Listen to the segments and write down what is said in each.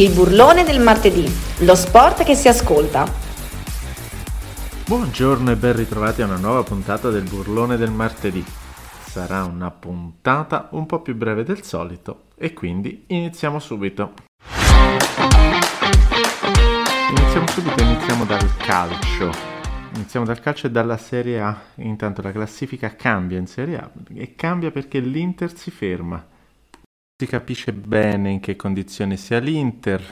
Il burlone del martedì, lo sport che si ascolta. Buongiorno e ben ritrovati a una nuova puntata del burlone del martedì. Sarà una puntata un po' più breve del solito e quindi iniziamo subito. Iniziamo subito, iniziamo dal calcio. Iniziamo dal calcio e dalla Serie A. Intanto la classifica cambia in Serie A e cambia perché l'Inter si ferma si capisce bene in che condizioni sia l'Inter,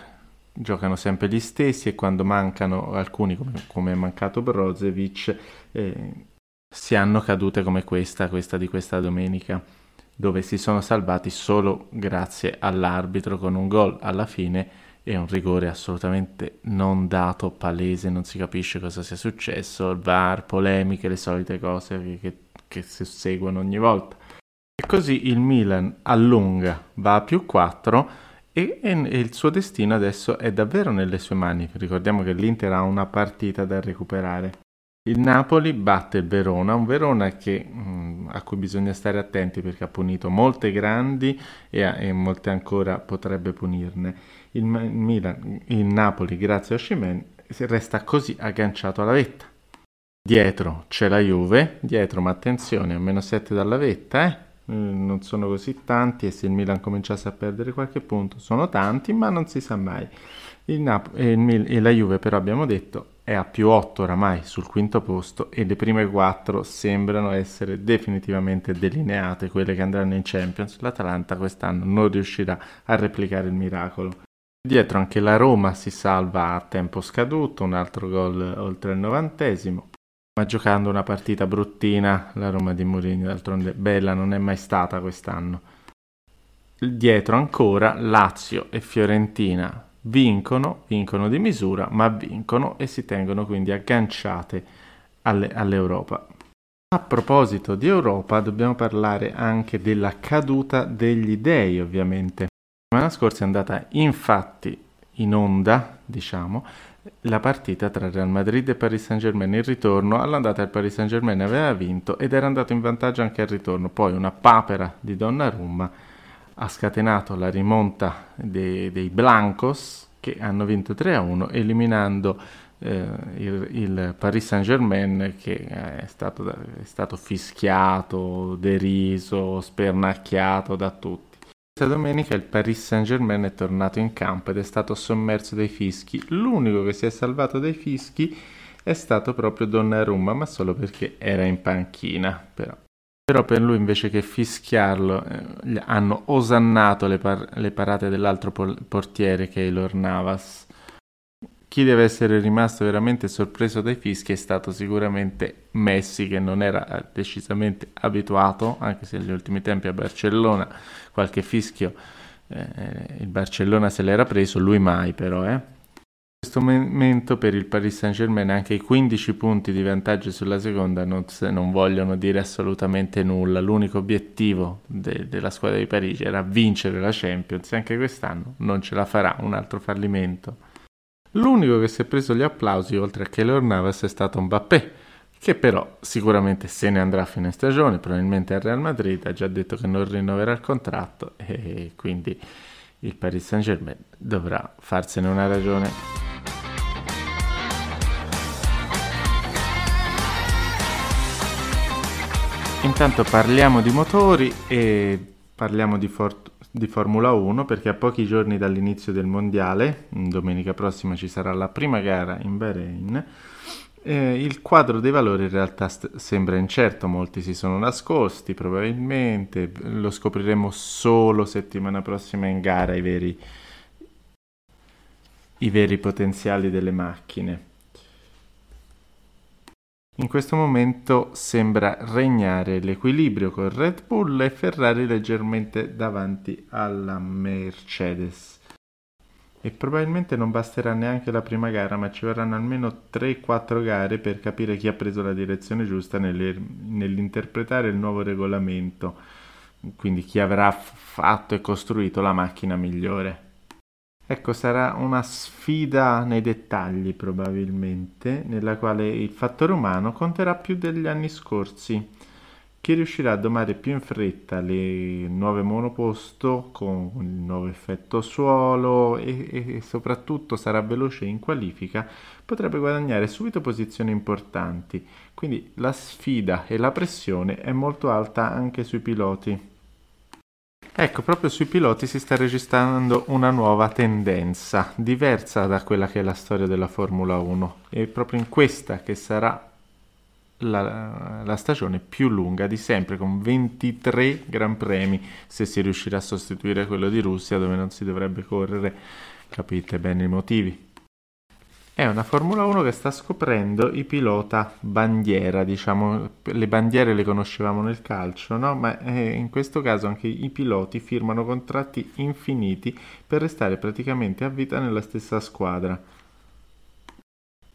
giocano sempre gli stessi e quando mancano alcuni, come, come è mancato Brozovic, eh, si hanno cadute come questa, questa di questa domenica, dove si sono salvati solo grazie all'arbitro con un gol alla fine e un rigore assolutamente non dato, palese, non si capisce cosa sia successo, il VAR, polemiche, le solite cose che, che, che si seguono ogni volta. E così il Milan allunga, va a più 4 e, e, il suo destino adesso è davvero nelle sue mani. Ricordiamo che l'Inter ha una partita da recuperare. Il Napoli batte il Verona, un Verona che, mh, mm, a cui bisogna stare attenti perché ha punito molte grandi e, e molte ancora potrebbe punirne. Il, Milan, il Napoli, grazie a Scimen, resta così agganciato alla vetta. Dietro c'è la Juve, dietro ma attenzione, a meno 7 dalla vetta, eh? Eh, non sono così tanti e se il Milan cominciasse a perdere qualche punto sono tanti, ma non si sa mai. Il Nap- e, il Mil- e la Juve però abbiamo detto è a più 8 oramai sul quinto posto e le prime 4 sembrano essere definitivamente delineate, quelle che andranno in Champions. L'Atalanta quest'anno non riuscirà a replicare il miracolo. Dietro anche la Roma si salva a tempo scaduto, un altro gol oltre il novantesimo ma giocando una partita bruttina la Roma di Mourinho d'altronde bella non è mai stata quest'anno. Dietro ancora Lazio e Fiorentina. Vincono vincono di misura ma vincono e si tengono quindi agganciate alle, all'Europa. A proposito di Europa dobbiamo parlare anche della caduta degli dei ovviamente. La settimana scorsa è andata infatti in onda diciamo la partita tra Real Madrid e Paris Saint Germain. Il ritorno all'andata il Paris Saint Germain aveva vinto ed era andato in vantaggio anche al ritorno. Poi una papera di Donnarumma ha scatenato la rimonta dei, dei Blancos che hanno vinto 3-1 eliminando eh, il, il, Paris Saint Germain che è stato, è stato fischiato, deriso, spernacchiato da tutti. Questa domenica il Paris Saint-Germain è tornato in campo ed è stato sommerso dai fischi. L'unico che si è salvato dai fischi è stato proprio Donnarumma, ma solo perché era in panchina. Però, però per lui invece che fischiarlo eh, hanno osannato le, par- le parate dell'altro por- portiere che è Ilor Navas chi deve essere rimasto veramente sorpreso dai fischi è stato sicuramente Messi che non era eh, decisamente abituato, anche se negli ultimi tempi a Barcellona qualche fischio eh, il Barcellona se l'era preso, lui mai però. Eh. In questo momento per il Paris Saint Germain anche i 15 punti di vantaggio sulla seconda non, non vogliono dire assolutamente nulla, l'unico obiettivo de- della squadra di Parigi era vincere la Champions, anche quest'anno non ce la farà, un altro fallimento. L'unico che si è preso gli applausi, oltre a Keylor Navas, è stato Mbappé, che però sicuramente se ne andrà a fine stagione, probabilmente al Real Madrid, ha già detto che non rinnoverà il contratto e quindi il Paris Saint Germain dovrà farsene una ragione. Intanto parliamo di motori e parliamo di, Fort- di Formula 1 perché a pochi giorni dall'inizio del mondiale, domenica prossima ci sarà la prima gara in Bahrain, eh, il quadro dei valori in realtà st- sembra incerto, molti si sono nascosti probabilmente, lo scopriremo solo settimana prossima in gara i veri, i veri potenziali delle macchine. In questo momento sembra regnare l'equilibrio con Red Bull e Ferrari leggermente davanti alla Mercedes. E probabilmente non basterà neanche la prima gara, ma ci vorranno almeno 3-4 gare per capire chi ha preso la direzione giusta nell'interpretare il nuovo regolamento, quindi chi avrà fatto e costruito la macchina migliore. Ecco, sarà una sfida nei dettagli probabilmente, nella quale il fattore umano conterà più degli anni scorsi, chi riuscirà a domare più in fretta le nuove monoposto con il nuovo effetto suolo e, e soprattutto sarà veloce in qualifica potrebbe guadagnare subito posizioni importanti. Quindi la sfida e la pressione è molto alta anche sui piloti. Ecco, proprio sui piloti si sta registrando una nuova tendenza, diversa da quella che è la storia della Formula 1. È proprio in questa che sarà la, la, stagione più lunga di sempre, con 23 Gran Premi, se si riuscirà a sostituire quello di Russia, dove non si dovrebbe correre, capite bene i motivi. È una Formula 1 che sta scoprendo i pilota bandiera, diciamo, le bandiere le conoscevamo nel calcio, no? Ma eh, in questo caso anche i piloti firmano contratti infiniti per restare praticamente a vita nella stessa squadra.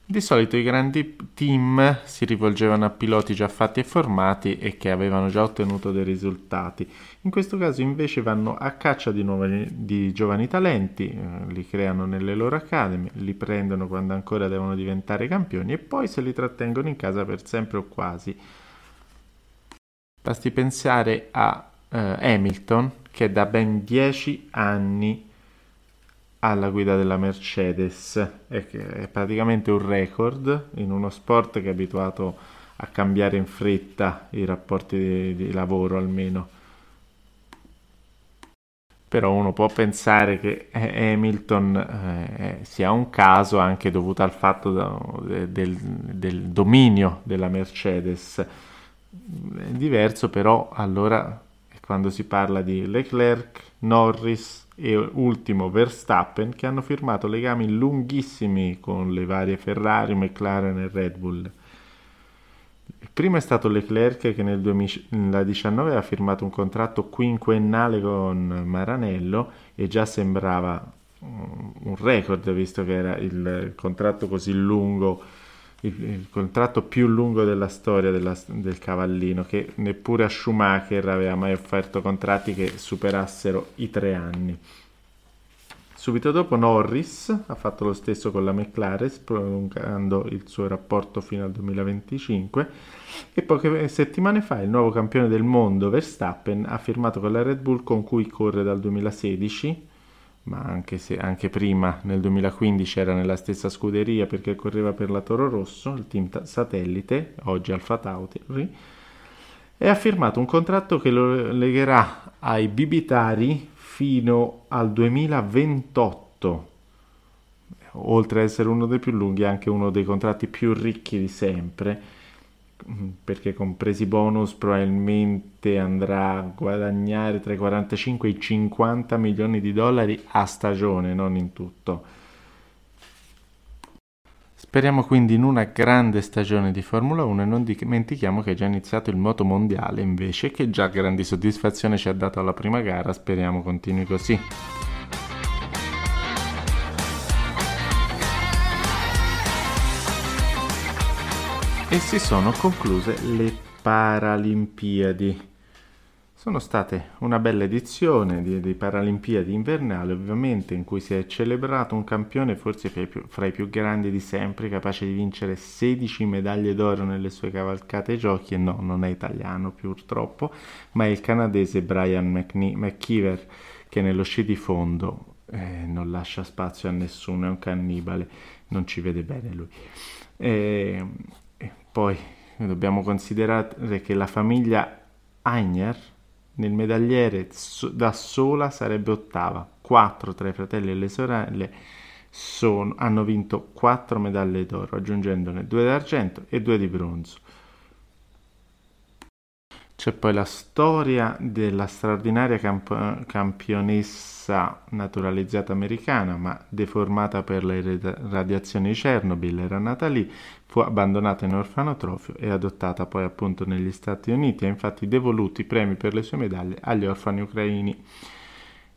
Di solito i grandi team si rivolgevano a piloti già fatti e formati e che avevano già ottenuto dei risultati. In questo caso invece vanno a caccia di, nuovi, di giovani talenti, eh, li creano nelle loro academy, li prendono quando ancora devono diventare campioni e poi se li trattengono in casa per sempre o quasi. Basti pensare a eh, Hamilton che da ben 10 anni alla guida della Mercedes, è, è praticamente un record in uno sport che è abituato a cambiare in fretta i rapporti di, di lavoro almeno. Però uno può pensare che Hamilton eh, sia un caso anche dovuto al fatto da, del, del dominio della Mercedes. È diverso però allora quando si parla di Leclerc, Norris, e ultimo Verstappen che hanno firmato legami lunghissimi con le varie Ferrari, McLaren e Red Bull. Il primo è stato Leclerc che nel 2019 ha firmato un contratto quinquennale con Maranello e già sembrava un record visto che era il contratto così lungo il, il, contratto più lungo della storia della, del cavallino, che neppure a Schumacher aveva mai offerto contratti che superassero i tre anni. Subito dopo Norris ha fatto lo stesso con la McLaren, prolungando il suo rapporto fino al 2025 e poche settimane fa il nuovo campione del mondo Verstappen ha firmato con la Red Bull con cui corre dal 2016 ma anche, se, anche prima nel 2015 era nella stessa scuderia perché correva per la Toro Rosso, il team t- satellite, oggi Alfa Tauri, e ha firmato un contratto che lo legherà ai bibitari fino al 2028. Oltre ad essere uno dei più lunghi, anche uno dei contratti più ricchi di sempre perché compresi bonus probabilmente andrà a guadagnare tra i 45 e i 50 milioni di dollari a stagione, non in tutto. Speriamo quindi in una grande stagione di Formula 1 e non dimentichiamo che è già iniziato il moto mondiale invece che già grandi soddisfazioni ci ha dato alla prima gara, speriamo continui così. E si sono concluse le Paralimpiadi. Sono state una bella edizione di, di Paralimpiadi invernali, ovviamente, in cui si è celebrato un campione forse fra i, più, grandi di sempre, capace di vincere 16 medaglie d'oro nelle sue cavalcate ai giochi, e no, non è italiano purtroppo, ma è il canadese Brian McKeever, che nello sci di fondo eh, non lascia spazio a nessuno, è un cannibale, non ci vede bene lui. Eh, poi dobbiamo considerare che la famiglia Aigner nel medagliere da sola sarebbe ottava. Quattro tra i fratelli e le sorelle sono, hanno vinto quattro medaglie d'oro, aggiungendone due d'argento e due di bronzo. C'è poi la storia della straordinaria camp- campionessa naturalizzata americana, ma deformata per le radiazioni di Chernobyl, era nata lì, fu abbandonata in orfanotrofio e adottata poi appunto negli Stati Uniti. Ha infatti devoluto i premi per le sue medaglie agli orfani ucraini.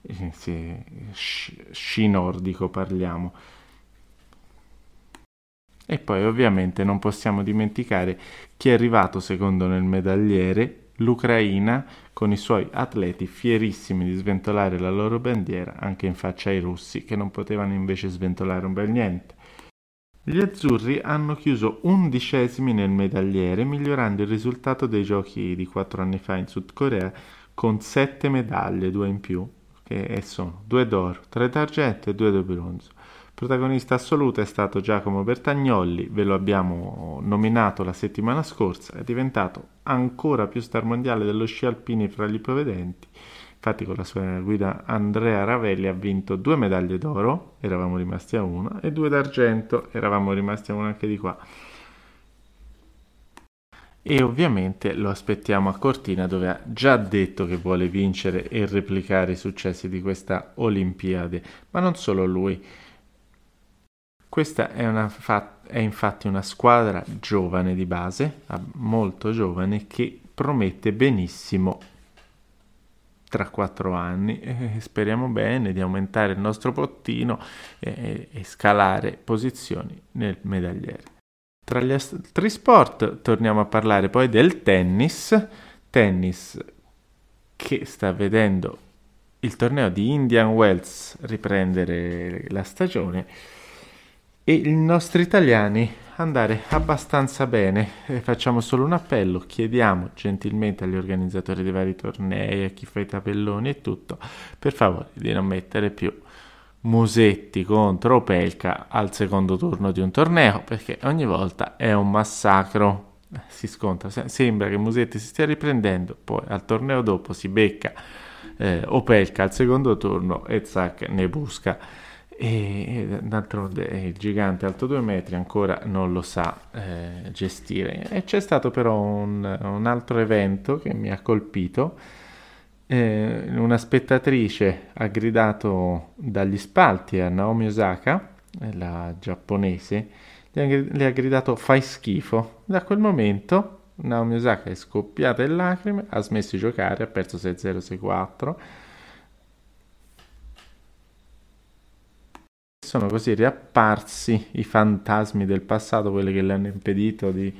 Eh, sì, sci nordico parliamo. E poi ovviamente non possiamo dimenticare chi è arrivato secondo nel medagliere l'Ucraina con i suoi atleti fierissimi di sventolare la loro bandiera anche in faccia ai russi che non potevano invece sventolare un bel niente. Gli azzurri hanno chiuso undicesimi nel medagliere, migliorando il risultato dei giochi di quattro anni fa in Sud Corea con sette medaglie, due in più, che sono due d'oro, tre d'argento e due di bronzo. Protagonista assoluto è stato Giacomo Bertagnolli, ve lo abbiamo nominato la settimana scorsa, è diventato ancora più star mondiale dello sci alpini fra gli ipovedenti Infatti con la sua guida Andrea Ravelli ha vinto due medaglie d'oro, eravamo rimasti a una, e due d'argento, eravamo rimasti a una anche di qua. E ovviamente lo aspettiamo a Cortina dove ha già detto che vuole vincere e replicare i successi di questa Olimpiade, ma non solo lui. Questa è, una, è infatti una squadra giovane di base, molto giovane, che promette benissimo tra quattro anni. E speriamo bene di aumentare il nostro bottino e, e scalare posizioni nel medagliere. Tra gli altri sport torniamo a parlare poi del tennis, tennis che sta vedendo il torneo di Indian Wells riprendere la stagione e i nostri italiani andare abbastanza bene. Facciamo solo un appello, chiediamo gentilmente agli organizzatori dei vari tornei, a chi fa i tabelloni e tutto, per favore di non mettere più Musetti contro Opelka al secondo turno di un torneo, perché ogni volta è un massacro. Si scontra, sembra che Musetti si stia riprendendo, poi al torneo dopo si becca eh, Opelka al secondo turno e zac ne busca e d'altronde il gigante alto due metri ancora non lo sa eh, gestire. E c'è stato però un, un, altro evento che mi ha colpito. Eh, una spettatrice ha gridato dagli spalti a Naomi Osaka, la giapponese, le ha gridato fai schifo. Da quel momento Naomi Osaka è scoppiata in lacrime, ha smesso di giocare, ha perso 6-0, 6-4 sono così riapparsi i fantasmi del passato, quelli che le hanno impedito di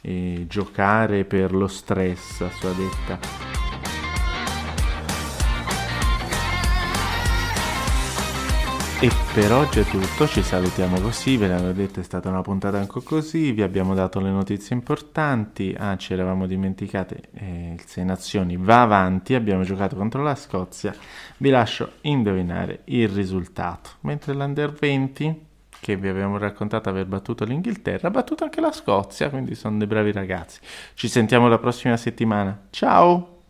eh, giocare per lo stress, a sua detta. E per oggi è tutto, ci salutiamo così, ve l'avevo detto è stata una puntata anche così, vi abbiamo dato le notizie importanti, ah ci eravamo dimenticate, eh, il Sei Nazioni va avanti, abbiamo giocato contro la Scozia, vi lascio indovinare il risultato, mentre l'Under 20 che vi avevamo raccontato aver battuto l'Inghilterra, ha battuto anche la Scozia, quindi sono dei bravi ragazzi. Ci sentiamo la prossima settimana, ciao!